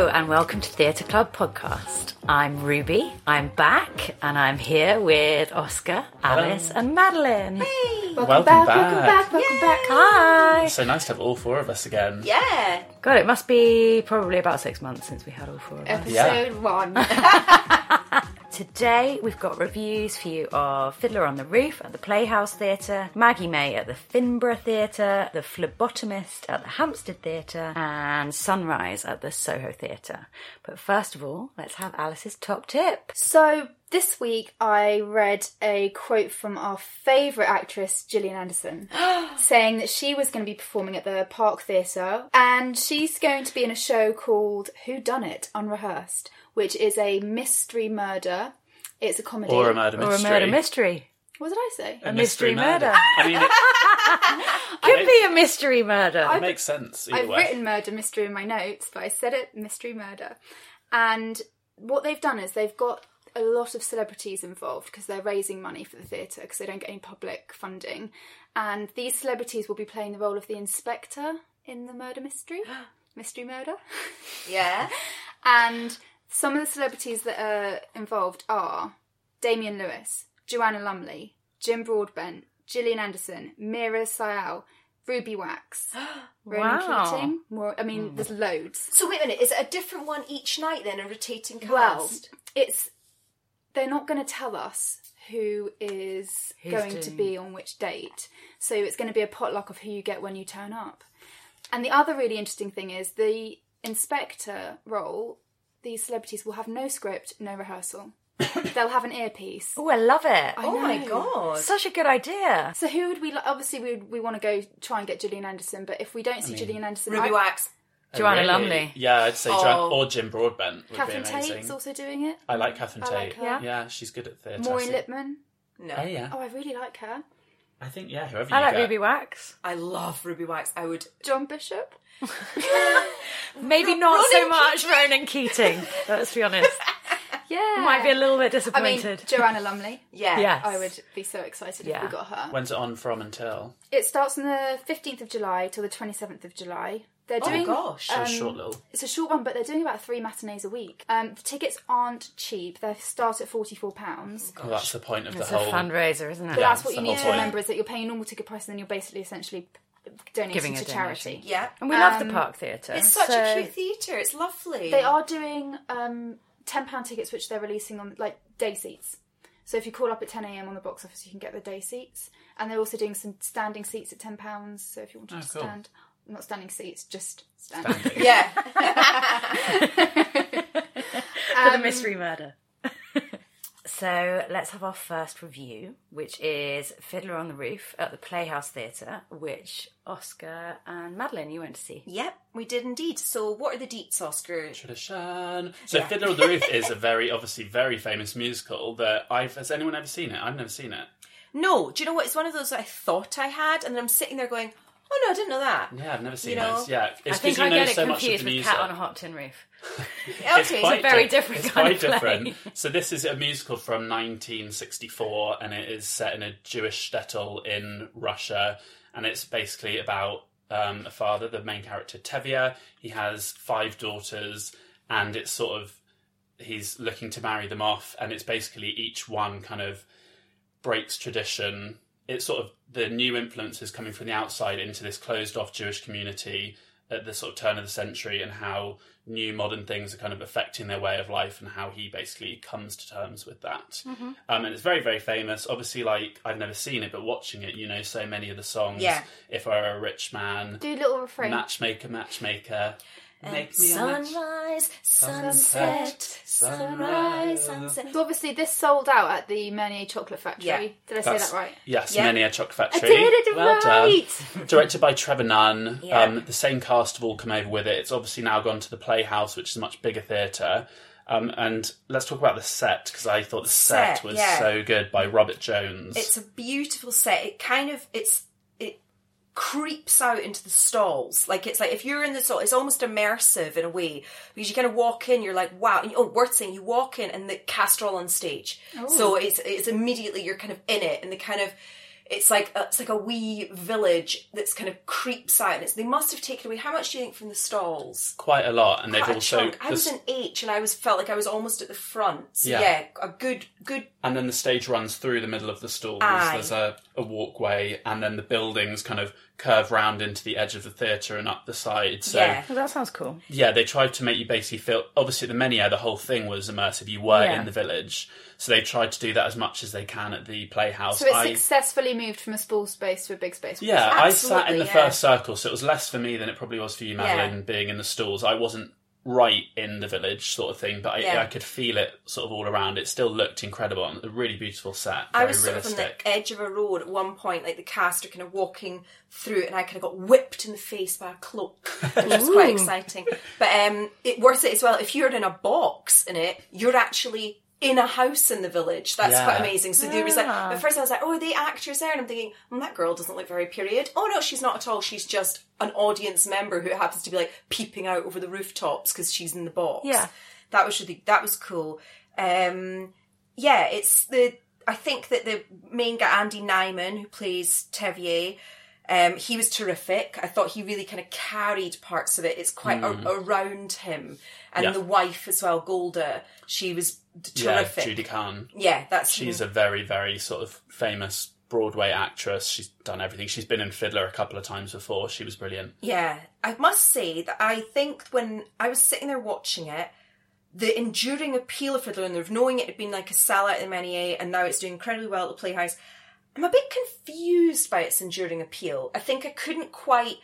Hello and welcome to Theatre Club Podcast. I'm Ruby, I'm back, and I'm here with Oscar, Alice, and Madeline. Welcome, Welcome back, back. welcome back, welcome back. Hi! So nice to have all four of us again. Yeah, God, it must be probably about six months since we had all four of us. episode Yeah. one. Today we've got reviews for you of Fiddler on the Roof at the Playhouse Theatre, Maggie May at the Finborough Theatre, The Phlebotomist at the Hampstead Theatre, and Sunrise at the Soho Theatre. But first of all, let's have Alice's top tip. so this week I read a quote from our favourite actress, Gillian Anderson, saying that she was going to be performing at the Park Theatre and she's going to be in a show called Who Done It Unrehearsed, which is a mystery murder. It's a comedy. Or a murder Or mystery. a murder mystery. what did I say? A mystery murder. I mean, it, Could be a mystery murder. it makes sense either I've way. written murder mystery in my notes, but I said it mystery murder. And what they've done is they've got a lot of celebrities involved because they're raising money for the theatre because they don't get any public funding. And these celebrities will be playing the role of the inspector in the murder mystery, mystery murder. Yeah. And some of the celebrities that are involved are Damian Lewis, Joanna Lumley, Jim Broadbent, Gillian Anderson, Meera Syal, Ruby Wax, Ronan Wow. Keating. More, I mean, hmm. there's loads. So wait a minute, is it a different one each night then, a rotating cast? Well, it's they're not going to tell us who is Who's going to be on which date. So it's going to be a potluck of who you get when you turn up. And the other really interesting thing is the inspector role. These celebrities will have no script, no rehearsal. They'll have an earpiece. Oh, I love it. oh my god. Such a good idea. So who would we? li- Obviously, we we want to go try and get Gillian Anderson. But if we don't see Gillian Anderson, Ruby I- Wax. Oh, Joanna really? Lumley. Yeah, I'd say Oh. Joanna, or Jim Broadbent would Catherine be amazing. Tate's also doing it. I like Catherine I Tate. like her. Yeah. Yeah, she's good at theatre. Maureen so- Lipman. No. Oh yeah, Oh, I really like her. I think yeah, whoever I you like get. Ruby Wax. I love Ruby Wax. I would. John Bishop. Maybe not so Ronan much Ronan Keating. Let's be honest. Yeah, Might be a little bit I mean, disappointed. Joanna Lumley. Yeah. Yes. I would be so excited Yeah. if we got her. When's it on from until? It starts on the 15th of July till the 27th of July. They're Oh doing gosh. So um, short little. It's a short one, but they're doing about three matinees a week. Um, the tickets aren't cheap. They start at forty-four pounds. Well, that's the point of It's the a whole. fundraiser, isn't it? But Yeah, that's what you need to remember is that you're paying normal ticket price, and then you're basically essentially donating Giving to a charity. donation. Yeah. And we love Um, the Park Theatre. It's such so- a cute theatre. It's lovely. They are doing um, ten pound tickets, which they're releasing on like day seats. So if you call up at ten a.m. on the box office, you can get the day seats, and they're also doing some standing seats at ten pounds. So if you wanted Oh, to cool. stand, not standing seats, just stand. Yeah. for the um, mystery murder. so let's have our first review, which is Fiddler on the Roof at the Playhouse Theatre, which Oscar and Madeline you went to see. yep, we did indeed. So what are the deets, Oscar? Tradition. So Fiddler on the Roof is a very, obviously, very famous musical that I've. Has anyone ever seen it? I've never seen it. No, do you know what? It's one of those that I thought I had, and then I'm sitting there going, "Oh no, I didn't know that." Yeah, I've never seen You know, those. Yeah, it's I think you I know get it so confused with. Cat on a Hot Tin Roof. It's Okay, quite very di- different It's quite different. So this is a musical from 1964, and it is set in a Jewish shtetl in Russia, and it's basically about um, a father, the main character Tevye. He has five daughters, and it's sort of he's looking to marry them off, and it's basically each one kind of breaks tradition. It's sort of the new influences coming from the outside into this closed off Jewish community at the sort of turn of the century and how new modern things are kind of affecting their way of life and how he basically comes to terms with that. Mm-hmm. Um, and it's very, very famous. Obviously, like I've never seen it, but watching it, you know so many of the songs. Yeah. If I were a rich man, Do little refrain. matchmaker, matchmaker, make me a match. Sunrise, Sunset, sunset, sunrise, sunset. So obviously this sold out at the Menier Chocolate Factory. Yeah. Did I say that right? Yes, Yeah. Many a Chocolate I Factory. did it well right. done. Directed by Trevor Nunn. Yeah. Um, the same cast have all come over with it. It's obviously now gone to the Playhouse, which is a much bigger theatre. Um, and let's talk about the set because I thought the set, Set, was yeah. so good by Robert Jones. It's a beautiful set. It kind of it's it creeps out into the stalls. Like it's like if you're in the stall, it's almost immersive in a way because you kind of walk in, you're like, wow. And, oh, worth saying, you walk in and the cast are all on stage, so oh. it's it's immediately you're kind of in it, and the kind of it's like a, it's like a wee village that's kind of creeps out. And it's, they must have taken away how much do you think from the stalls? Quite a lot, and they've a also chunk. I was an H, and I was felt like I was almost at the front. So yeah, Yeah. a good good and then the stage runs through the middle of the stalls. Aye. There's a, a walkway, and then the buildings kind of curve round into the edge of the theatre and up the side. So Yeah. Well, that sounds cool. yeah, they tried to make you basically feel. Obviously, at the Menier, the whole thing was immersive. You were Yeah. in the village, so they tried to do that as much as they can at the Playhouse. So it I, successfully moved from a small space to a big space. yeah, I sat in the yeah. first circle, so it was less for me than it probably was for you, Yeah. Madeline, being in the stalls. I wasn't right in the village, sort of thing, but I, Yeah. I could feel it sort of all around. It still looked incredible and A really beautiful set. I Very was sort of on the edge of a road at one point, like the cast are kind of walking through and I kind of got whipped in the face by a cloak, which was quite exciting. But um, it worth it as well. If you're in a box in it, you're actually in a house in the village. That's Yeah. quite amazing. So there was like, Ah. at first I was like, oh, are they actors there? And I'm thinking, mm, that girl doesn't look very period. Oh no, she's not at all. She's just an audience member who happens to be like peeping out over the rooftops because she's in the box. Yeah. that was really that was cool. Um, yeah, it's the. I think that the main guy, Andy Nyman, who plays Tevye, um, he was terrific. I thought he really kind of carried parts of it. It's quite a- around him, and Yeah. the wife as well, Golda. She was d- yeah, terrific. Judy Kuhn. Yeah, that's She's a very, very sort of famous Broadway actress. She's done everything. She's been in Fiddler a couple of times before. She was brilliant. Yeah, I must say that I think when I was sitting there watching it, the enduring appeal of Fiddler and of knowing it had been like a sellout in Menier and now it's doing incredibly well at the Playhouse, I'm a bit confused by its enduring appeal. I think I couldn't quite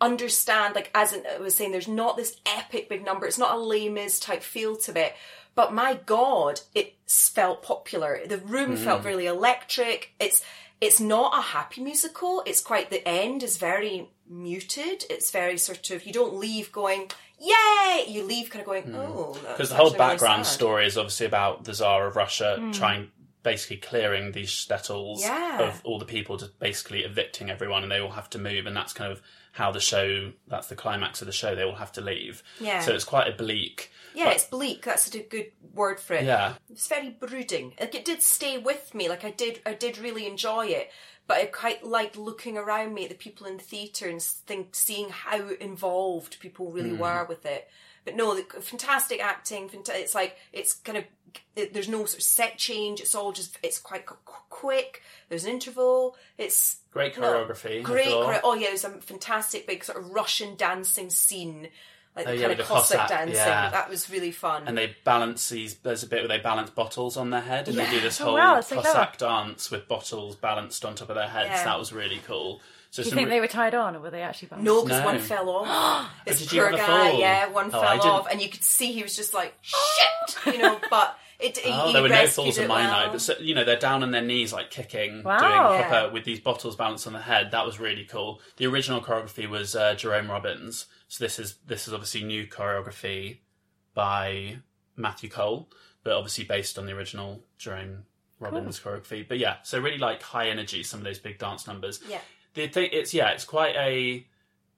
understand, like as I was saying, there's not this epic big number. It's not a Les Mis type feel to it. But my God, it felt popular. The room hmm. felt really electric. It's it's not a happy musical. It's quite the end is very muted. It's very sort of you don't leave going yay. You leave kind of going hmm. oh Because the whole actually really background story is obviously about the Tsar of Russia hmm. trying, basically clearing these shtetls Yeah. of all the people, just basically evicting everyone, and they all have to move, and that's kind of how the show. That's the climax of the show. They all have to leave. Yeah. So it's quite a bleak. Yeah, it's bleak. That's a good word for it. Yeah. It's very brooding. Like it did stay with me. Like I did, I did really enjoy it. But I quite liked looking around me at the people in the theatre and think, seeing how involved people really hmm. were with it. But no, the, fantastic acting. It's like it's kind of it, there's no sort of set change. It's all just it's quite qu- qu- quick. There's an interval. It's Great choreography. I great. chore- oh yeah, there's a fantastic big sort of Russian dancing scene, like oh, the Oh, yeah, kind of the Cossack, Cossack, dancing. yeah. That was really fun. and they balance these. There's a bit where they balance bottles on their head, and they do this Oh, whole wow, that's so Cossack dance with bottles balanced on top of their heads. Yeah. That was really cool. So Do you think re- they were tied on, or were they actually balanced? No, because No. one fell off. this did poor a guy, fall? yeah, one Oh, fell off, and you could see he was just like shit, you know. But it, Oh, he there were no falls in my well. night, but so, you know they're down on their knees, like kicking, Wow. doing Yeah. proper with these bottles balanced on the head. That was really cool. The original choreography was uh, Jerome Robbins, so this is this is obviously new choreography by Matthew Cole, but obviously based on the original Jerome Robbins choreography. But yeah, so really like high energy, some of those big dance numbers. Yeah. The thing it's yeah, it's quite a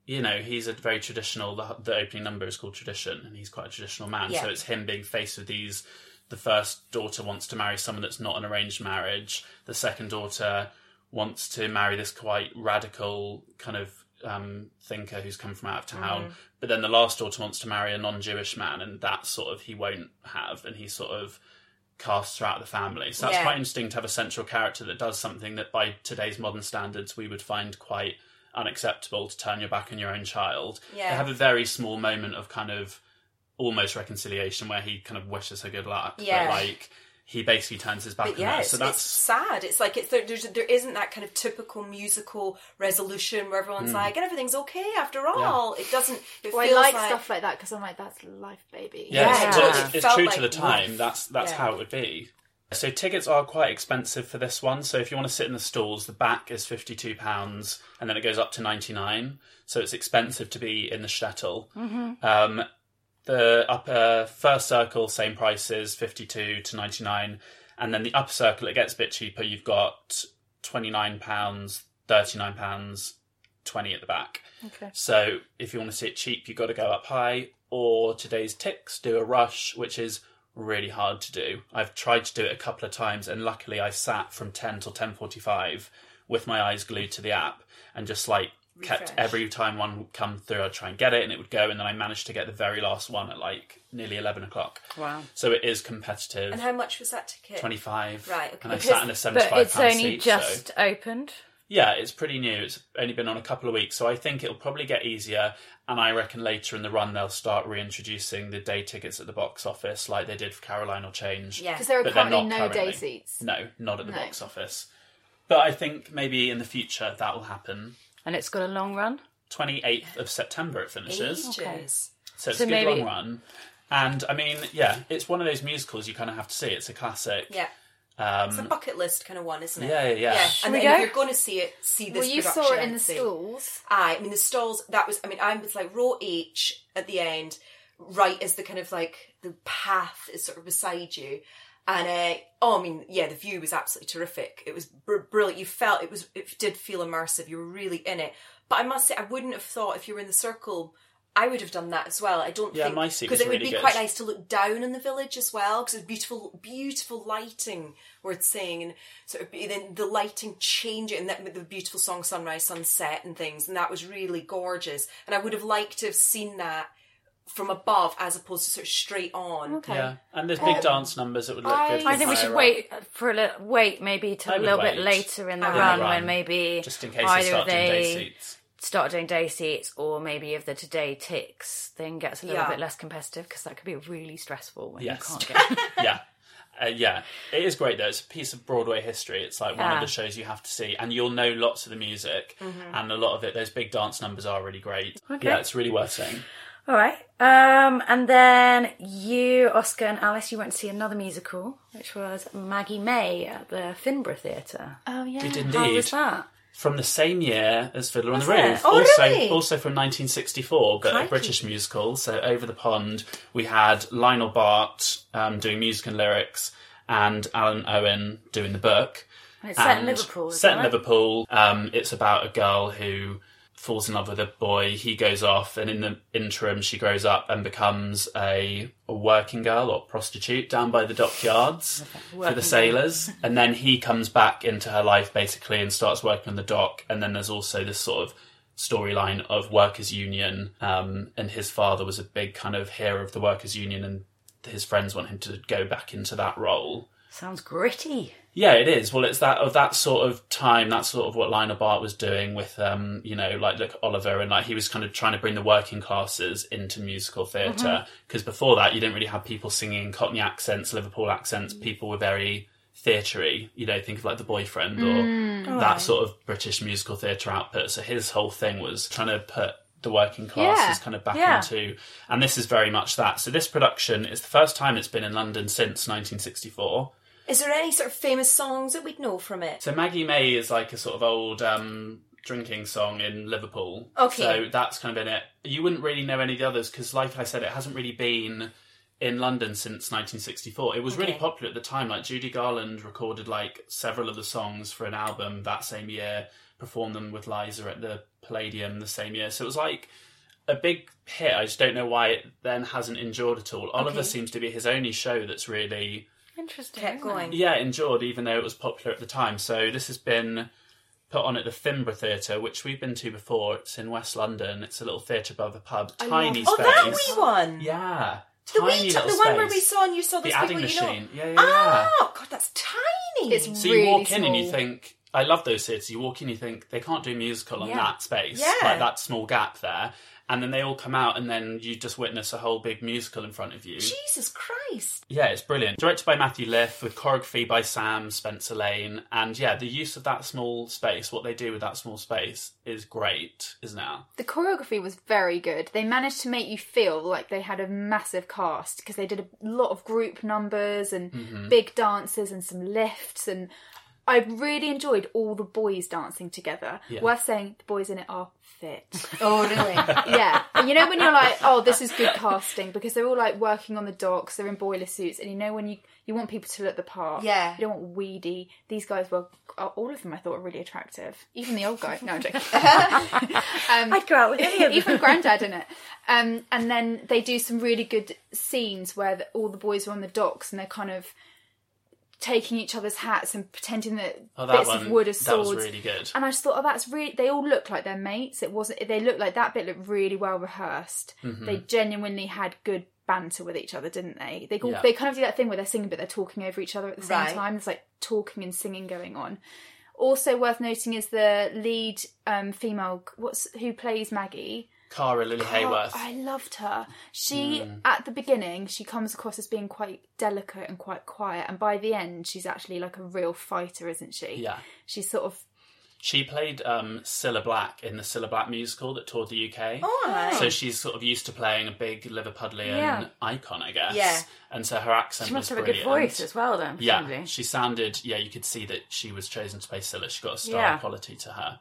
you know he's a very traditional. The, the opening number is called Tradition, and he's quite a traditional man. Yeah. So it's him being faced with these. The first daughter wants to marry someone that's not an arranged marriage. The second daughter wants to marry this quite radical kind of um, thinker who's come from out of town. Mm. But then the last daughter wants to marry a non-Jewish man, and that sort of he won't have, and he sort of casts throughout the family. So that's Yeah. quite interesting to have a central character that does something that, by today's modern standards, we would find quite unacceptable to turn your back on your own child. Yeah. They have a very small moment of kind of almost reconciliation where he kind of wishes her good luck. Yeah. But like he basically turns his back But on yeah, her. it's, So it's that's sad. It's like it's there, there's there isn't that kind of typical musical resolution where everyone's Hmm. like, and everything's okay after all. It doesn't. It Well, I like, like stuff like that because I'm like, that's life, baby. Yeah, Yeah, it's, well, it's, it's true like to the time. life. That's that's Yeah. how it would be. So tickets are quite expensive for this one. So if you want to sit in the stalls, the back is fifty two pounds, and then it goes up to ninety nine. So it's expensive to be in the shtetl. Um, the upper uh, first circle, same prices, fifty two to ninety nine, and then the upper circle it gets a bit cheaper. You've got twenty nine pounds, thirty nine pounds, twenty at the back. Okay. So if you want to sit cheap, you've got to go up high. Or TodayTix do a rush, which is really hard to do. I've tried to do it a couple of times, and luckily I sat from ten till ten forty-five, with my eyes glued to the app and just like kept every time one would come through, I'd try and get it and it would go. And then I managed to get the very last one at like nearly 11 o'clock. Wow. So it is competitive. And how much was that ticket? 25. Right, okay. And I Because- sat in a 75 But it's only seat, just so- opened. yeah, it's pretty new. It's only been on a couple of weeks, so I think it'll probably get easier. And I reckon later in the run they'll start reintroducing the day tickets at the box office, like they did for Caroline or Change. Yeah. Because there are But they're currently no day seats. No, not at the No. box office. But I think maybe in the future that will happen. And it's got a long run. 28th of September it finishes. Ages. So it's So a good maybe- long run. And I mean, yeah, it's one of those musicals you kind of have to see. It's a classic. Yeah. Um, It's a bucket list kind of one, isn't it? Yeah, yeah, yeah. And we then if go? you're going to see it, see this Well, you production. saw it in the I'd stalls. Aye, I mean the stalls. That was. I mean, I was like row H at the end, right as the kind of like the path is sort of beside you, and uh, oh, I mean, yeah, the view was absolutely terrific. It was br- brilliant. You felt it was. It did feel immersive. You were really in it. But I must say, I wouldn't have thought if you were in the circle. I would have done that as well. I don't Yeah, think my seat because it would really be good. quite nice to look down on the village as well because it's beautiful, beautiful lighting. Worth saying, and sort of be- then the lighting changing and that the beautiful song "Sunrise, Sunset" and things, and that was really gorgeous. And I would have liked to have seen that from above as opposed to sort of straight on. Okay. Yeah, and there's big dance numbers that would look I- good. from I think we higher should up. wait for a little, wait maybe to a would little bit wait. later in the I would run run, when maybe just in case they either start doing they seats. start doing day seats or maybe if the today ticks thing gets a little Yeah. bit less competitive because that could be really stressful when Yes. you can't get. yeah. Uh, yeah, it is great though. It's a piece of Broadway history. It's like one Yeah. of the shows you have to see, and you'll know lots of the music, and a lot of it. Those big dance numbers are really great. Okay. Yeah, it's really worth seeing. All right. Um, and then you, Oscar and Alice, you went to see another musical, which was Maggie May at the Finborough Theatre. Oh yeah. We did How was that? From the same year as Fiddler on the Roof, Oh, also really? also from 1964, but Crikey. a British musical. So over the pond, we had Lionel Bart um, doing music and lyrics, and Alun Owen doing the book. And it's set in Liverpool. Set in isn't? Liverpool. Um, it's about a girl who falls in love with a boy. He goes off, and in the interim, she grows up and becomes a, a working girl or prostitute down by the dockyards for the sailors. And then he comes back into her life basically and starts working on the dock. And then there's also this sort of storyline of workers' union. Um, and his father was a big kind of hero of the workers' union, and his friends want him to go back into that role. Sounds gritty. Yeah, it is. Well, it's that of that sort of time. That's sort of what Lionel Bart was doing with, um, you know, like look Oliver, and like he was kind of trying to bring the working classes into musical theater because mm-hmm. before that, you didn't really have people singing Cockney accents, Liverpool accents. Mm. People were very theatery. You know, think of like The Boyfriend or mm. that sort of British musical theatre output. So his whole thing was trying to put the working classes Yeah. kind of back Yeah. into, and this is very much that. So this production is the first time it's been in London since 1964. Is there any sort of famous songs that we'd know from it? So Maggie May is like a sort of old um, drinking song in Liverpool. Okay. So that's kind of in it. You wouldn't really know any of the others because, like I said, it hasn't really been in London since 1964. It was really popular at the time. Like Judy Garland recorded like several of the songs for an album that same year, performed them with Liza at the Palladium the same year. So it was like a big hit. I just don't know why it then hasn't endured at all. Oliver seems to be his only show that's really Interesting. Kept going. yeah, endured even though it was popular at the time. So this has been put on at the Finborough Theatre, which we've been to before. It's in West London. It's a little theatre above a pub, tiny Oh, space. that wee one. Yeah, The tiny wee, t- little the one where we saw and you saw the those adding people you know. machine. Yeah, yeah, yeah. Oh God, that's tiny. It's So you really walk in and you think, I love those theatres. You walk in, you think they can't do a musical on Yeah. that space, Yeah. like that small gap there. And then they all come out, and then you just witness a whole big musical in front of you. Jesus Christ. Yeah, it's brilliant. Directed by Matthew Iliffe, with choreography by Sam Spencer Lane, and yeah, the use of that small space, what they do with that small space, is great, isn't it? The choreography was very good. They managed to make you feel like they had a massive cast because they did a lot of group numbers and Mm-hmm. big dances and some lifts and I really enjoyed all the boys dancing together. Yeah. Worth saying the boys in it are fit. Oh really? yeah. And you know when you're like, oh, this is good casting because they're all like working on the docks, they're in boiler suits, and you know when you you want people to look the part. Yeah. You don't want weedy. These guys were all of them I thought were really attractive. Even the old guy. No, I'm joking. I'd go out with any of them. Even Grandad in it. Um, and then they do some really good scenes where the, all the boys are on the docks and they're kind of taking each other's hats and pretending that, Oh, that bits one of wood are swords. that swords. was really good. And I just thought, oh, that's really. They all look like they're mates. It wasn't. They looked like that bit looked really well rehearsed. Mm-hmm. They genuinely had good banter with each other, didn't they? They all, Yeah. they kind of do that thing where they're singing, but they're talking over each other at the same Right. time. There's like talking and singing going on. Also worth noting is the lead um, female. What's who plays Maggie? Kara Lily Hayworth. I loved her. She Mm. at the beginning she comes across as being quite delicate and quite quiet, and by the end she's actually like a real fighter, isn't she? Yeah. She's sort of She played um, Cilla Black in the Cilla Black musical that toured the UK. Oh, nice. So she's sort of used to playing a big Liverpudlian Yeah. icon, I guess. Yeah. And so her accent She must was have a good voice as well, then. Yeah, presumably. she sounded. Yeah, you could see that she was chosen to play Cilla. She got a star Yeah. quality to her,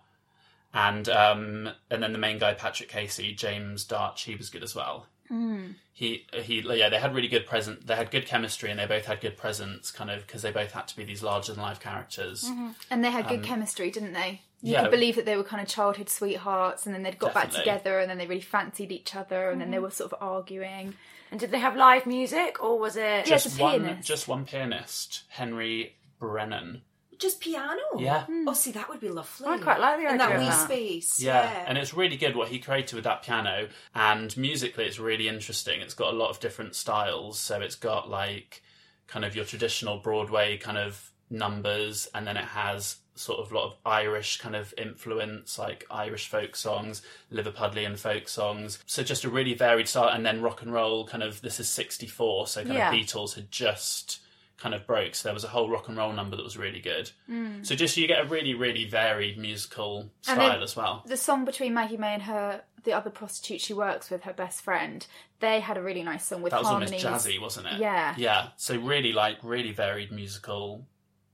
and um, and then the main guy Patrick Casey, James Darch, he was good as well. Hmm. He he yeah, they had really good present. They had good chemistry, and they both had good presence, kind of because they both had to be these larger than life characters. and they had good chemistry, didn't they? You Um, yeah. could believe that they were kind of childhood sweethearts, and then they'd got back together, and then they really fancied each other, and then they were sort of arguing. And did they have live music, or was it? Yeah. Just As a one, pianist. just one pianist, Henry Brennan. Just piano. Yeah. Oh, see, that would be lovely. I quite like the in that idea of wee that. space. Yeah, Yeah. and it's really good what he created with that piano. And musically, it's really interesting. It's got a lot of different styles. So it's got like kind of your traditional Broadway kind of numbers, and then it has sort of a lot of Irish kind of influence, like Irish folk songs, Liverpudlian folk songs. So just a really varied style, and then rock and roll. Kind of this is '64, so kind Yeah. of Beatles had just kind of broke. So there was a whole rock and roll number that was really good. Mm. So just you get a really, really varied musical style as well. The song between Maggie May and her, the other prostitute she works with, her best friend, they had a really nice song with That was harmonies. almost jazzy, wasn't it? Yeah. Yeah. So really, like, really varied musical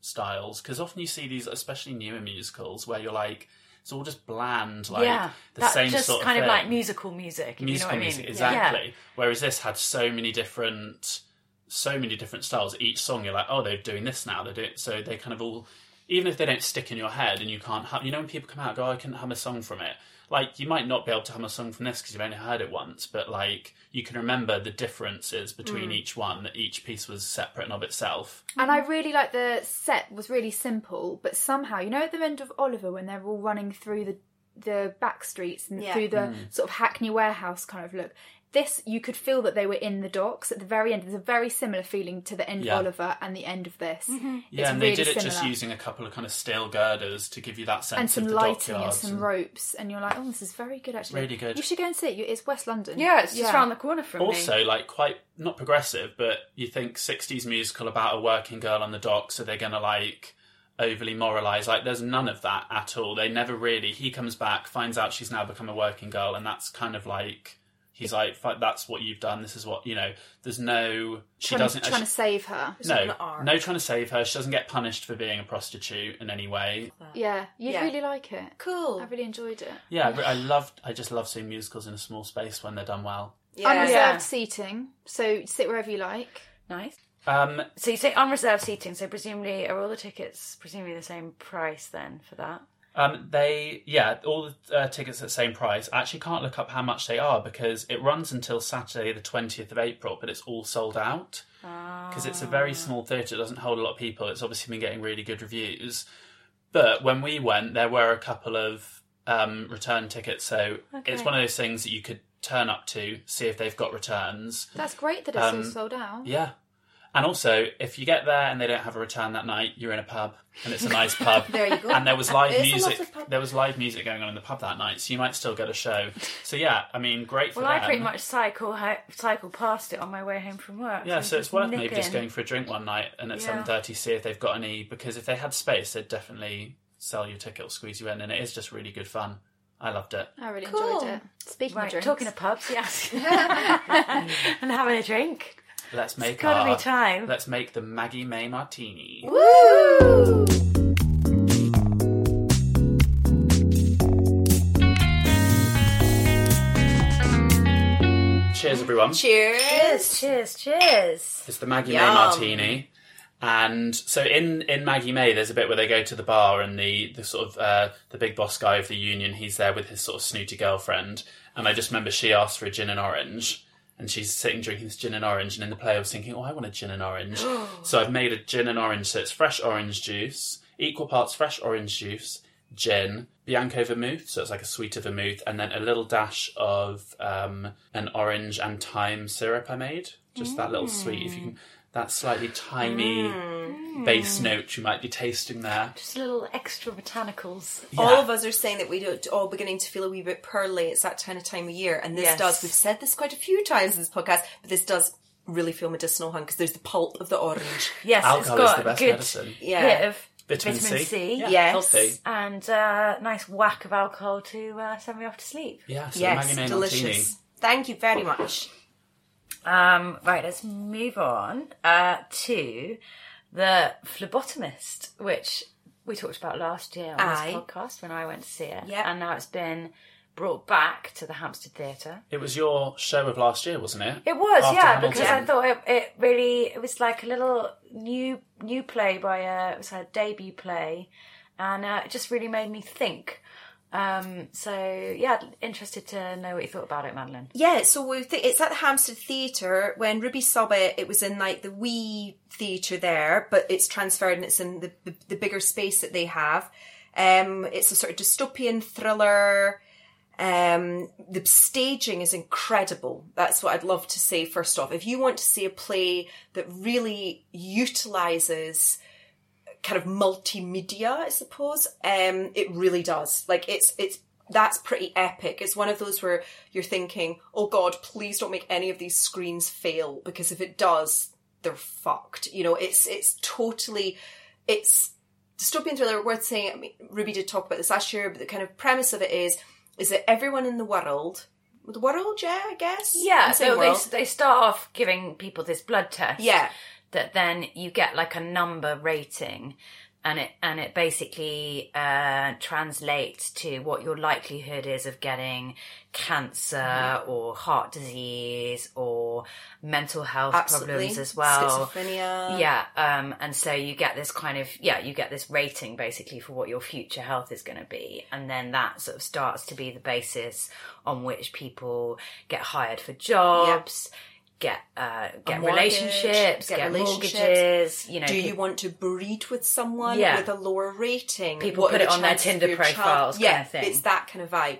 styles. Because often you see these, especially newer musicals, where you're like, it's all just bland, like yeah, the same just sort of kind of like musical music. if musical you know what music, I mean? exactly. Whereas this had so many different, so many different styles. Each song, you're like, oh, they're doing this now. They're doing so. They kind of all, even if they don't stick in your head and you can't, hum, you know, when people come out and go, oh, I can hum a song from it. Like you might not be able to hum a song from this because you've only heard it once, but like you can remember the differences between each one. That each piece was separate and of itself. And I really like the set was really simple, but somehow, you know, at the end of Oliver when they're all running through the the back streets and Yeah. through the Mm. sort of Hackney warehouse kind of look. This you could feel that they were in the docks at the very end. There's a very similar feeling to the end Yeah. of Oliver and the end of this. Mm-hmm. Yeah, It's and really they did it similar. just using a couple of kind of steel girders to give you that sense and some of the lighting and dockyards some and- some ropes, and you're like, oh, this is very good actually. Really good. You should go and see it. It's West London. Yeah, it's just around the corner from me. also like quite not progressive but you think 60s musical about a working girl on the dock so they're gonna like overly moralize like there's none of that at all they never really he comes back finds out she's now become a working girl and that's kind of like he's like "Fi- that's what you've done this is what you know there's no she Trying, doesn't trying to save her. no no trying to save her she doesn't get punished for being a prostitute in any way Yeah, you'd Yeah. really like it. Cool. I really enjoyed it. yeah I re- i loved i just love seeing musicals in a small space when they're done well Yeah. Unreserved Yeah. seating, so sit wherever you like. nice. um So you say unreserved seating. So presumably, are all the tickets presumably the same price then for that? Um, they yeah, all the uh, tickets at the same price. I actually can't look up how much they are because it runs until Saturday the twentieth of April, but it's all sold out because it's a very small theatre. It doesn't hold a lot of people. It's obviously been getting really good reviews. But when we went, there were a couple of um, return tickets, so it's one of those things that you could turn up to see if they've got returns. That's great that it's Um, all sold out. Yeah. And also, if you get there and they don't have a return that night, you're in a pub, and it's a nice pub. There you go. And there was live It is music. There was live music going on in the pub that night, so you might still get a show. So yeah, I mean, great for Well, I pretty much cycle ho- cycle past it on my way home from work. Yeah, so it's worth nip maybe just going for a drink one night and at Yeah. seven thirty see if they've got any. Because if they had space, they'd definitely sell your ticket or squeeze you in, and it is just really good fun. I loved it. I really Cool. enjoyed it. Speaking Right, of drinks, talking of pubs, yes, and having a drink. Let's make it's gotta our, be time. Let's make the Maggie May Martini. Woo! Cheers, everyone. Cheers. Cheers, cheers. It's the Maggie Yum. May Martini. And so in, in Maggie May, there's a bit where they go to the bar and the, the sort of uh, the big boss guy of the union, he's there with his sort of snooty girlfriend. And I just remember she asked for a gin and orange, and she's sitting drinking this gin and orange, and in the play I was thinking, oh, I want a gin and orange. so I've made a gin and orange, so it's fresh orange juice, equal parts fresh orange juice, gin, Bianco vermouth, so it's like a sweeter vermouth, and then a little dash of um, an orange and thyme syrup I made. Just that little sweet, if you can, that slightly timey bass note you might be tasting there. Just a little extra botanicals. All of us are saying that we don't all beginning to feel a wee bit pearly. It's that kind of time of year, and this Yes. does. We've said this quite a few times in this podcast, but this does really feel medicinal, hun, because there's the pulp of the orange. Yes, Alcohol it's is got the best good medicine. Yeah. bit of Vitamin, vitamin, C. C, Yeah, Yes. healthy. and uh, nice whack of alcohol to uh, send me off to sleep. Yeah, so yes, delicious. Martini. Thank you very much. Um, right, let's move on uh, to the phlebotomist, which we talked about last year on Aye. this podcast when I went to see it, Yep. and now it's been brought back to the Hampstead Theatre. It was your show of last year, wasn't it? It was, After yeah, Hamilton. because I thought it, it really it was like a little new new play by a it was her debut play, and uh, it just really made me think. Um, so yeah, interested to know what you thought about it, Madeline. Yeah, so think it's at the Hampstead Theatre. When Ruby saw it, it was in like the wee theatre there, but it's transferred and it's in the the, the bigger space that they have. Um, it's a sort of dystopian thriller. Um, the staging is incredible. That's what I'd love to say first off. If you want to see a play that really utilizes kind of multimedia, I suppose. Um, it really does. Like it's it's that's pretty epic. It's one of those where you're thinking, "Oh God, please don't make any of these screens fail," because if it does, they're fucked. You know, it's it's totally it's dystopian thriller worth saying. I mean, Ruby did talk about this last year, but the kind of premise of it is is that everyone in the world, the world, yeah, I guess, Yeah, so they, they start off giving people this blood test. yeah, that then you get like a number rating and it and it basically uh, translates to what your likelihood is of getting cancer Mm-hmm. or heart disease or mental health absolutely. problems as well Schizophrenia. yeah um and so you get this kind of yeah you get this rating basically for what your future health is going to be and then that sort of starts to be the basis on which people get hired for jobs get uh get mortgage, relationships get get, relationships. mortgages you know Do you want to breed with someone Yeah. with a lower rating? People What put it on their Tinder profiles child- kind yeah, of thing. it's that kind of vibe.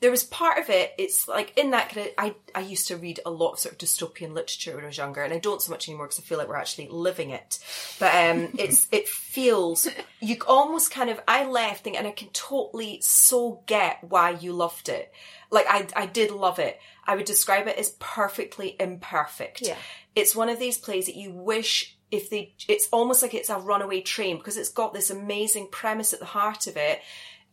There was part of it. It's like in that kind of. I I used to read a lot of sort of dystopian literature when I was younger, and I don't so much anymore because I feel like we're actually living it. But um, it's it feels you almost kind of. I left thinking, and I can totally so get why you loved it. Like I I did love it. I would describe it as perfectly imperfect. Yeah. It's one of these plays that you wish if they it's almost like it's a runaway train because it's got this amazing premise at the heart of it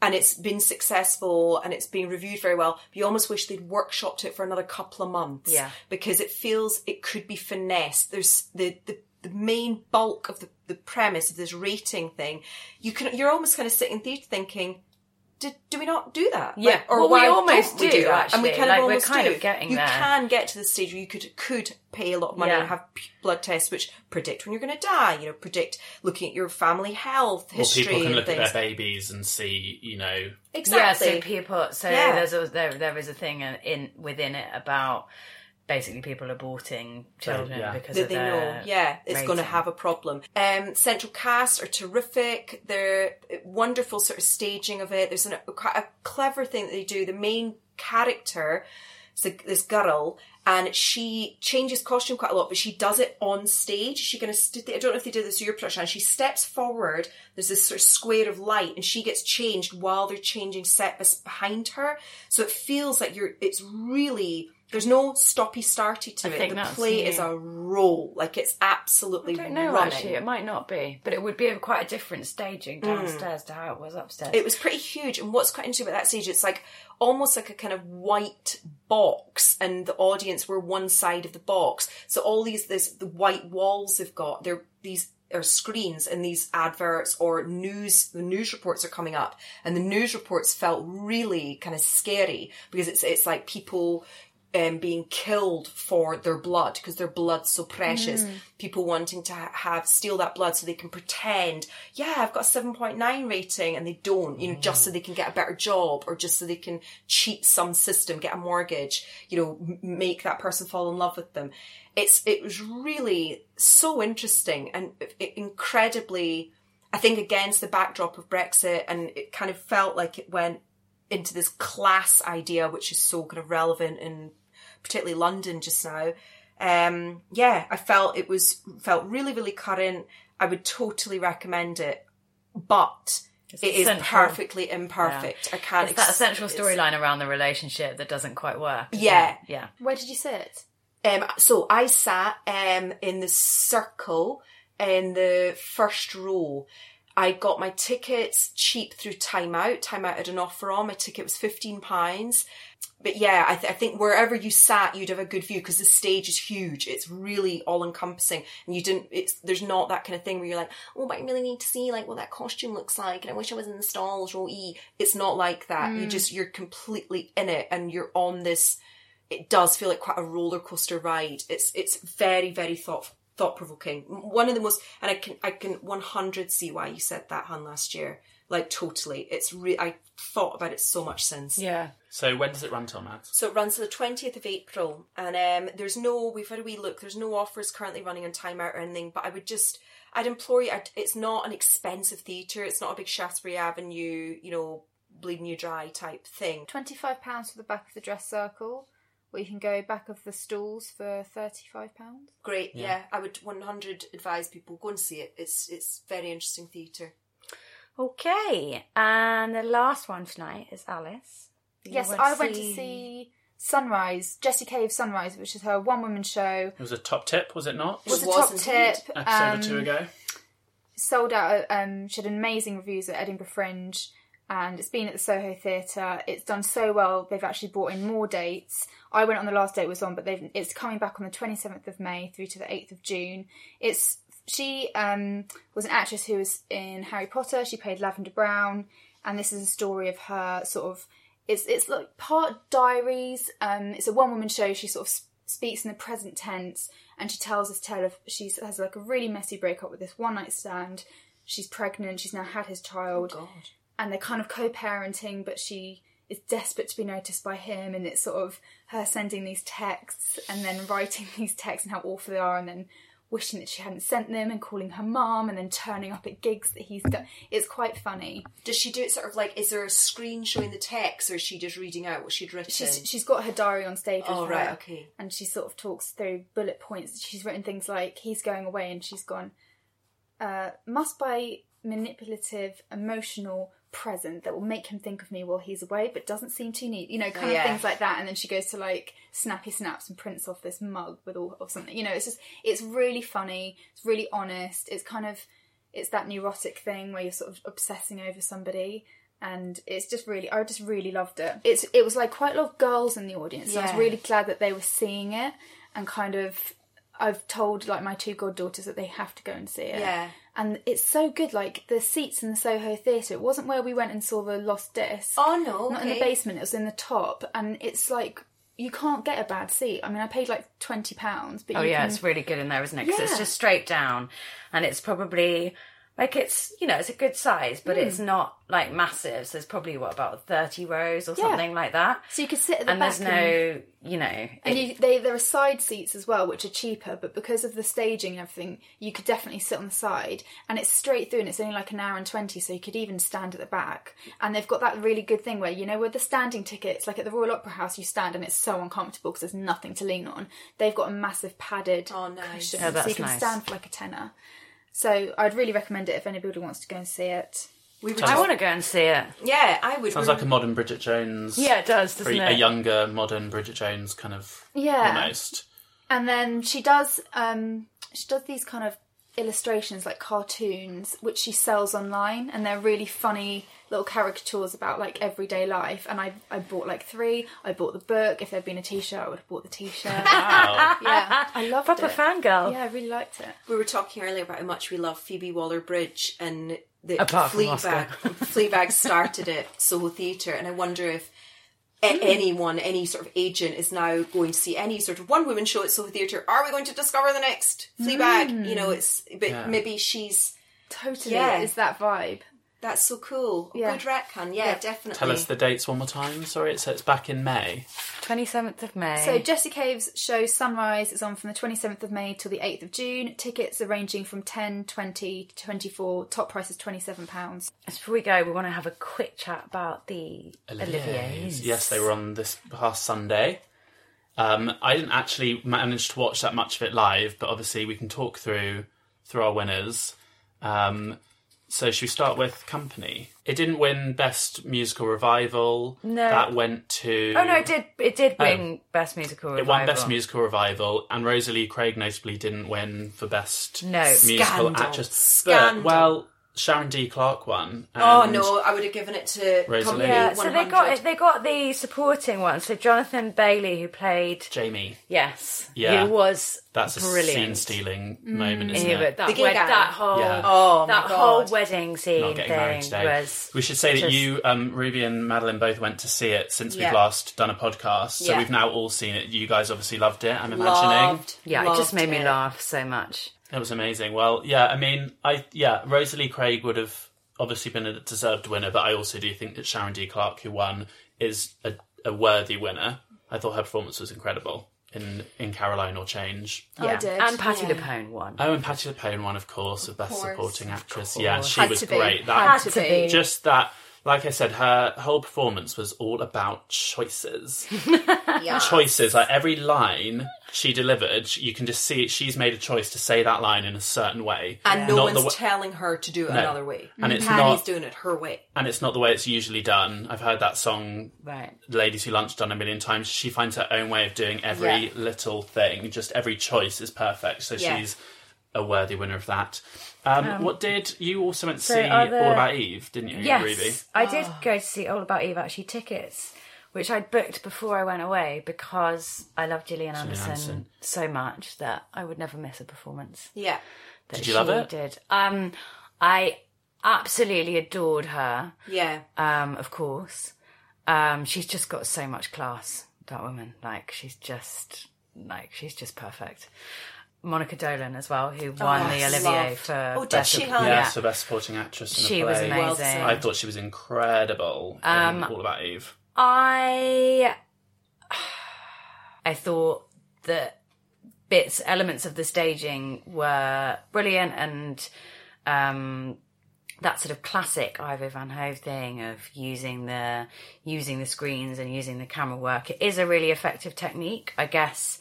and it's been successful and it's been reviewed very well. But you almost wish they'd workshopped it for another couple of months. Yeah. Because it feels it could be finessed. There's the the, the main bulk of the, the premise of this rating thing. You can you're almost kind of sitting in theatre thinking, did, do we not do that? Yeah. Like, or Well, we why almost don't we do, that? And we actually. kind Like, of we're almost kind do. of getting you there. can get to the stage where you could could pay a lot of money Yeah. and have p- blood tests which predict when you're going to die. You know, predict looking at your family health Or history people can and look things. at their babies and see, you know, exactly. Yeah, so people. So Yeah. there's a, there there is a thing in, in within it about basically people are aborting children yeah. because that of they their know, yeah, it's going to have a problem. Um, central cast are terrific. They're wonderful sort of staging of it. There's an, quite a clever thing that they do. The main character is a, this girl, and she changes costume quite a lot, but she does it on stage. She kind of, st- I don't know if they did this in your production. She steps forward. There's this sort of square of light, and she gets changed while they're changing set behind her. So it feels like you're. It's really. There's no stoppy starty to I it. The play new. is a roll. Like it's absolutely I don't know running. actually. It might not be, but it would be a quite a different staging Mm. downstairs to how it was upstairs. It was pretty huge, and what's quite interesting about that stage, it's like almost like a kind of white box, and the audience were one side of the box. So all these this the white walls they've got, they're these are screens and these adverts or news the news reports are coming up and the news reports felt really kind of scary because it's it's like people um, being killed for their blood because their blood's so precious. People wanting to ha- have steal that blood so they can pretend, yeah, I've got a seven point nine rating, and they don't. You know, just so they can get a better job or just so they can cheat some system, get a mortgage. You know, m- make that person fall in love with them. It's it was really so interesting and i- incredibly. I think against the backdrop of Brexit, and it kind of felt like it went into this class idea, which is so kind of relevant in particularly London just now. Um, yeah, I felt it was felt really, really current. I would totally recommend it, but it is central. perfectly imperfect. I can't. It's that ex- essential it's- storyline around the relationship that doesn't quite work. Yeah. it? Yeah. Where did you sit? Um, so I sat um, in the circle in the first row. I got my tickets cheap through Time Out. Time Out had an offer on. My ticket was fifteen pounds. But yeah, I, th- I think wherever you sat, you'd have a good view because the stage is huge. It's really all encompassing, and you didn't. It's there's not that kind of thing where you're like, oh, but I really need to see like what that costume looks like, and I wish I was in the stalls row E. It's not like that. You mm. just you're completely in it, and you're on this it does feel like quite a roller coaster ride. It's it's very very thought thought provoking. One of the most, and I can I can one hundred see why you said that, Han, last year. Like totally, it's re- I thought about it so much since. Yeah. So when does it run till, Mads? So it runs to the twentieth of April, and um, there's no. We've had a wee look. There's no offers currently running on Time Out or anything. But I would just, I'd implore you. I'd, it's not an expensive theatre. It's not a big Shaftesbury Avenue, you know, bleeding you dry type thing. Twenty-five pounds for the back of the dress circle, or you can go back of the stalls for thirty-five pounds. Great, yeah. I would 100 advise people go and see it. It's it's very interesting theatre. Okay. And the last one tonight is Alice. You Yes, I went to see Sunrise, Jessie Cave Sunrise, which is her one-woman show. It was a top tip, was it not? It Was It a was top indeed. tip. Episode um, or two ago. sold out. Um, she had amazing reviews at Edinburgh Fringe, and it's been at the Soho Theatre. It's done so well. They've actually brought in more dates. I went on the last date it was on, but they've it's coming back on the twenty seventh of May through to the eighth of June. It's she um, was an actress who was in Harry Potter. She played Lavender Brown, and this is a story of her sort of. It's it's like part diaries. Um, it's a one woman show. She sort of s- speaks in the present tense, and she tells this tale of she has like a really messy breakup with this one night stand. She's pregnant. She's now had his child, oh and they're kind of co-parenting, but she is desperate to be noticed by him, and it's sort of her sending these texts and then writing these texts and how awful they are, and then wishing that she hadn't sent them and calling her mum and then turning up at gigs that he's done. It's quite funny. Does she do it sort of like, is there a screen showing the text or is she just reading out what she'd written? She's she's got her diary on stage. Oh, her, right, okay. And she sort of talks through bullet points. She's written things like he's going away, and she's gone. Uh, must buy manipulative, emotional present that will make him think of me while he's away, but doesn't seem too neat. You know, kind Yeah. of things like that. And then she goes to like snappy snaps and prints off this mug with all or something. You know, it's just it's really funny. It's really honest. It's kind of it's that neurotic thing where you're sort of obsessing over somebody and it's just really I just really loved it. It's it was like quite a lot of girls in the audience. So I was really glad that they were seeing it and kind of I've told like my two goddaughters that they have to go and see it. Yeah. And it's so good, like the seats in the Soho Theatre. It wasn't where we went and saw the Lost Disc. Oh, no, Not in the basement, it was in the top. And it's like you can't get a bad seat. I mean I paid like twenty pounds, but Oh you yeah, can, it's really good in there, isn't it? Because it's just straight down, and it's probably like it's you know it's a good size, but it's not like massive. So there's probably what about thirty rows or Hmm. Yeah. something like that. so you could sit at the And back there's no, you know, And it- you, they, there are side seats as well, which are cheaper, but because of the staging and everything, you could definitely sit on the side. And it's straight through, and it's only like an hour and 20, so you could even stand at the back. And they've got that really good thing where, you know, with the standing tickets, like at the Royal Opera House, you stand and it's so uncomfortable because there's nothing to lean on. They've got a massive padded Oh, nice. cushion, Oh, so you can nice. stand for like a tenner. So I'd really recommend it if anybody wants to go and see it. We were I want to go and see it. Yeah, I would. Sounds we like a modern Bridget Jones. Yeah, it does, doesn't a it? younger modern Bridget Jones kind of Yeah. almost. And then she does um she does these kind of illustrations like cartoons which she sells online and they're really funny little caricatures about like everyday life and I I bought like three. I bought the book. If there'd been a t-shirt, I would have bought the t-shirt. Wow. yeah. I loved Proper it. fangirl. Yeah, I really liked it. we were talking earlier about how much we love Phoebe Waller-Bridge and the Apart from Fleabag. Fleabag started at Soho Theatre, and I wonder if a- hmm. anyone, any sort of agent is now going to see any sort of one woman show at Soho Theatre. Are we going to discover the next Fleabag? You know, hmm. it's but Yeah. maybe she's Totally, Yeah. is that vibe. That's so cool. Yeah. Good retcon, yeah, Yeah. definitely. Tell us the dates one more time. Sorry, it's it's back in May. 27th of May. So Jessie Cave's show Sunrise is on from the 27th of May till the 8th of June. Tickets are ranging from 10, 20 to 24. Top price is £27. As before we go, we want to have a quick chat about the Olivier's. Yes, they were on this past Sunday. Um, I didn't actually manage to watch that much of it live, but obviously we can talk through through our winners. Um, so should we start with Company? It didn't win Best Musical Revival. No. that went to. Oh no, it did. It did oh. win Best Musical Revival. It won Best Musical Revival, and Rosalie Craig notably didn't win for Best No. Musical Scandal. Actress. Scandal. But, well, Sharon D. Clarke won. Oh no, I would have given it to Rosalie. Yeah, so they got it. They got the supporting one. So Jonathan Bailey, who played Jamie. yes, Yeah. who was That's a brilliant. scene-stealing moment, isn't Yeah, it? that, The gay wed- that whole Yeah. Oh my that whole wedding scene not getting married thing today. was. we should say that just- you, um, Ruby and Madeline, both went to see it since Yeah. we've last done a podcast. So Yeah. we've now all seen it. You guys obviously loved it. I'm imagining Loved, Yeah, it just loved made me it. laugh so much. It was amazing. Well, yeah, I mean, I yeah, Rosalie Craig would have obviously been a deserved winner, but I also do think that Sharon D. Clarke, who won, is a, a worthy winner. I thought her performance was incredible in in Caroline or Change. Oh, I did. and Patti Yeah. LuPone won. Oh, and Patti LuPone won, of course, of Best course. Supporting Actress. Of Yeah, she Had was to be. great. That Had Had to to be. be. just that like i said her whole performance was all about choices Yeah. choices like every line she delivered you can just see she's made a choice to say that line in a certain way And no Not one's the wa- telling her to do it No. another way. And it's Patti's not- doing it her way. and it's not the way it's usually done i've heard that song Right. ladies who lunch done a million times she finds her own way of doing every Yeah. little thing just every choice is perfect so Yeah. she's a worthy winner of that um, what did you also went to so see are all about eve didn't you Yes, ruby I did go to see All About Eve actually tickets, which I'd booked before I went away because I love Gillian Anderson, Anderson. so much that I would never miss a performance. Yeah. That Did you love it? Did um, I absolutely adored her. Yeah. Um, of course, um, she's just got so much class. That woman, like she's just like she's just perfect. Monica Dolan as well, who won the Olivier loved. for Oh, did Best she, of- huh? yeah, yeah. so best supporting actress in a She play was amazing. I thought she was incredible in Um, All About Eve. I I thought that bits, elements of the staging were brilliant, and um, that sort of classic Ivo Van Hove thing of using the using the screens and using the camera work. It is a really effective technique. I guess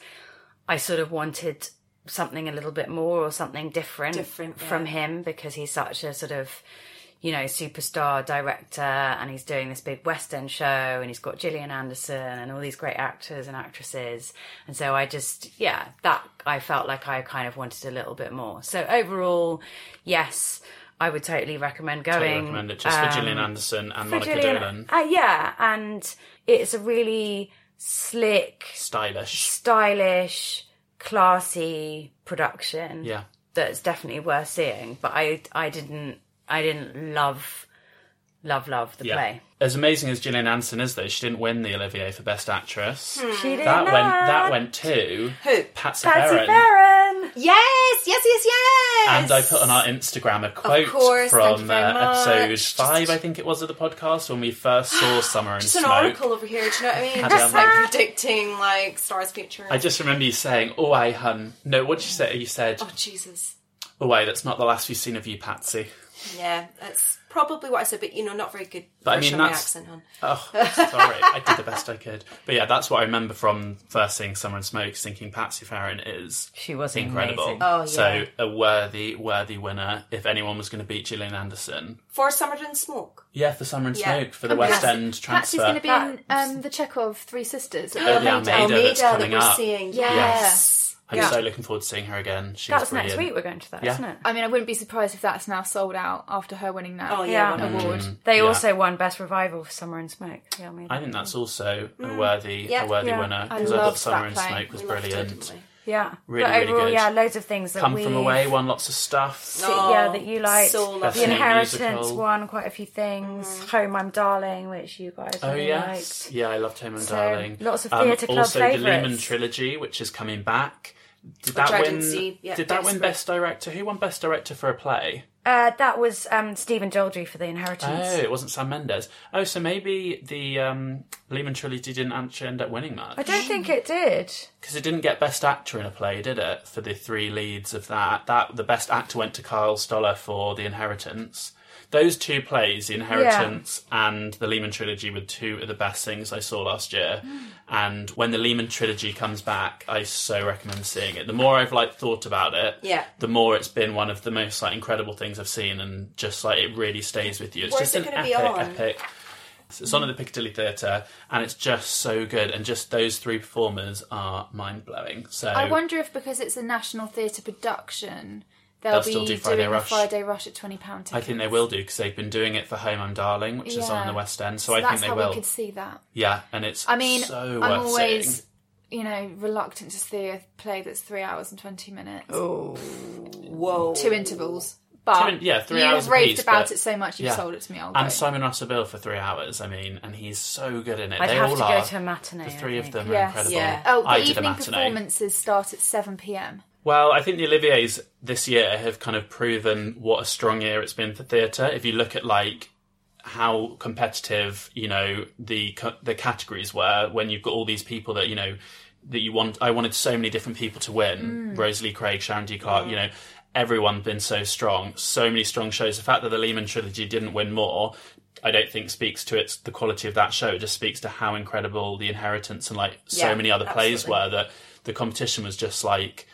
I sort of wanted something a little bit more or something different, Different, yeah. from him because he's such a sort of you know superstar director and he's doing this big west end show and he's got Gillian Anderson and all these great actors and actresses and so I just yeah that I felt like I kind of wanted a little bit more so overall yes I would totally recommend going I recommend it just for um, Gillian Anderson and for Monica Gillian- Dolan. uh, yeah and it's a really slick Stylish. stylish, classy production. Yeah. That's definitely worth seeing. But I I didn't I didn't love love love the Yeah. play. As amazing as Gillian Anderson is, though, she didn't win the Olivier for Best Actress. Hmm. She did That not. went. That went to Who? Patsy, Patsy Ferran. Ferran. Yes, yes, yes, yes. And I put on our Instagram a quote course, from uh, episode much. five, I think it was, of the podcast when we first saw Summer and Just an Smoke. article over here, do you know what I mean? Had, Just um, like predicting like stars future. I just remember you saying, "Oh, I hun." No, what did you say? You said, Oh Jesus. "Oh, wait, that's not the last we've seen of you, Patsy." Yeah, that's probably what I said, but you know, not very good But I version mean, of that's- accent, hon. Oh, sorry. I did the best I could. But yeah, that's what I remember from first seeing Summer and Smoke, thinking Patsy Ferran is She was incredible. amazing. Oh, yeah. So a worthy, worthy winner if anyone was going to beat Gillian Anderson. For Summer Didn't Smoke. Yeah, for Summer and Yeah. Smoke, for the And West Patsy- End transfer. Patsy's going to be in That- um, the Chekhov Three Sisters. at Oh, the Almeida. Almeida. Almeida that's that coming we're up. seeing. Yeah. Yes. I'm Yeah. so looking forward to seeing her again. She's That's brilliant. next week. We're going to that, Yeah. not it? I mean, I wouldn't be surprised if that's now sold out after her winning that Oh, yeah, Yeah. award. Mm-hmm. They Yeah. also won Best Revival for Summer and Smoke. Yeah, I mean, I think that's also a mm. worthy, Yeah. a worthy Yeah. winner because I, thought Summer that and. Smoke was We brilliant. Yeah. Really, but really good. yeah, loads of things that Come we from away, won lots of stuff. yeah, Oh, that you liked. so the. Inheritance Musical. won quite a few things. Mm. Home, I'm Darling, which you guys Oh really yes, liked. yeah, I loved Home and So, Darling. lots of Um, theatre club Also, the favourites. Lehman trilogy, which is coming back. Did that win? Yeah, did that win Best Director? Who won Best Director for a play? Uh, that was um, Stephen Daldry for The Inheritance. Oh, it wasn't Sam Mendes. Oh, so maybe the um, Lehman trilogy didn't actually end up winning that. I don't think it did. because it didn't get Best Actor in a play, did it? For the three leads of that, that the Best Actor went to Kyle Soller for The Inheritance. Those two plays, The Inheritance and the Lehman trilogy, were two of the best things I saw last year. Mm. And when the Lehman trilogy comes back, I so recommend seeing it. The more I've like thought about it, Yeah. the more it's been one of the most like incredible things I've seen, and just like it really stays with you. It's Where's just it an epic, epic. So It's on at the Piccadilly Theatre, and it's just so good. And just those three performers are mind blowing. So I wonder if because it's a National Theatre production, they'll, They'll be still do Friday doing Rush. Friday Rush at twenty pound. I think they will do because they've been doing it for Home I'm Darling, which is on Yeah. in the West End. So, So I that's think they how will. we could see that. Yeah, and it's I mean, so I'm worth always, seeing. you know, reluctant to see a play that's three hours and twenty minutes, Oh, Whoa. two intervals. But Two in- yeah, three you hours have raved apiece, about but- it so much, you've yeah. sold it to me. I'll And go. Simon Russell Beale for three hours. I mean, and he's so good in it. I'd they have all to are. go to a matinee. the I three of think. them are Yes. incredible. Yeah. Oh, the I did a evening matinee. performances start at seven pm. Well, I think the Olivier's this year have kind of proven what a strong year it's been for theatre. If you look at like how competitive, you know, the the categories were when you've got all these people that you know that you want. I wanted so many different people to win: mm. Rosalie Craig, Sharon D. Clarke. You know, everyone been so strong. So many strong shows. The fact that the Lehman trilogy didn't win more. I don't think speaks to its the quality of that show. It just speaks to how incredible the inheritance and like so Yeah, many other plays were that the competition was just like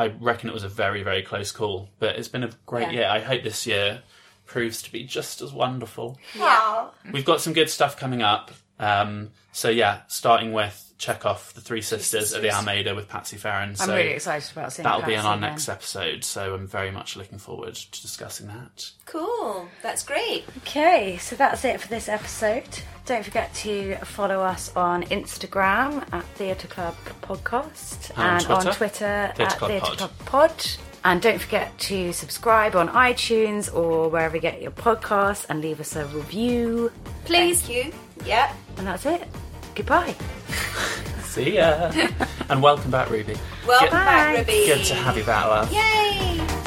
I reckon it was a very, very close call. But it's been a great Yeah. year. I hope this year proves to be just as wonderful. Yeah. We've got some good stuff coming up. Um, so yeah, starting with Chekhov the Three Sisters at the Almeida with Patsy Ferran. I'm really excited about seeing that'll be in our again. next episode. So I'm very much looking forward to discussing that. Cool. That's great. Okay, so that's it for this episode. Don't forget to follow us on Instagram at Theatre Club Podcast And and on Twitter, Twitter Theatre at Club Theatre Pod. Club Pod. And don't forget to subscribe on iTunes or wherever you get your podcasts and leave us a review. Please. Thank you. Yeah. And that's it. Goodbye. See ya. and welcome back, Ruby. Welcome Good- back, Ruby. Good to have you back, love. Yay!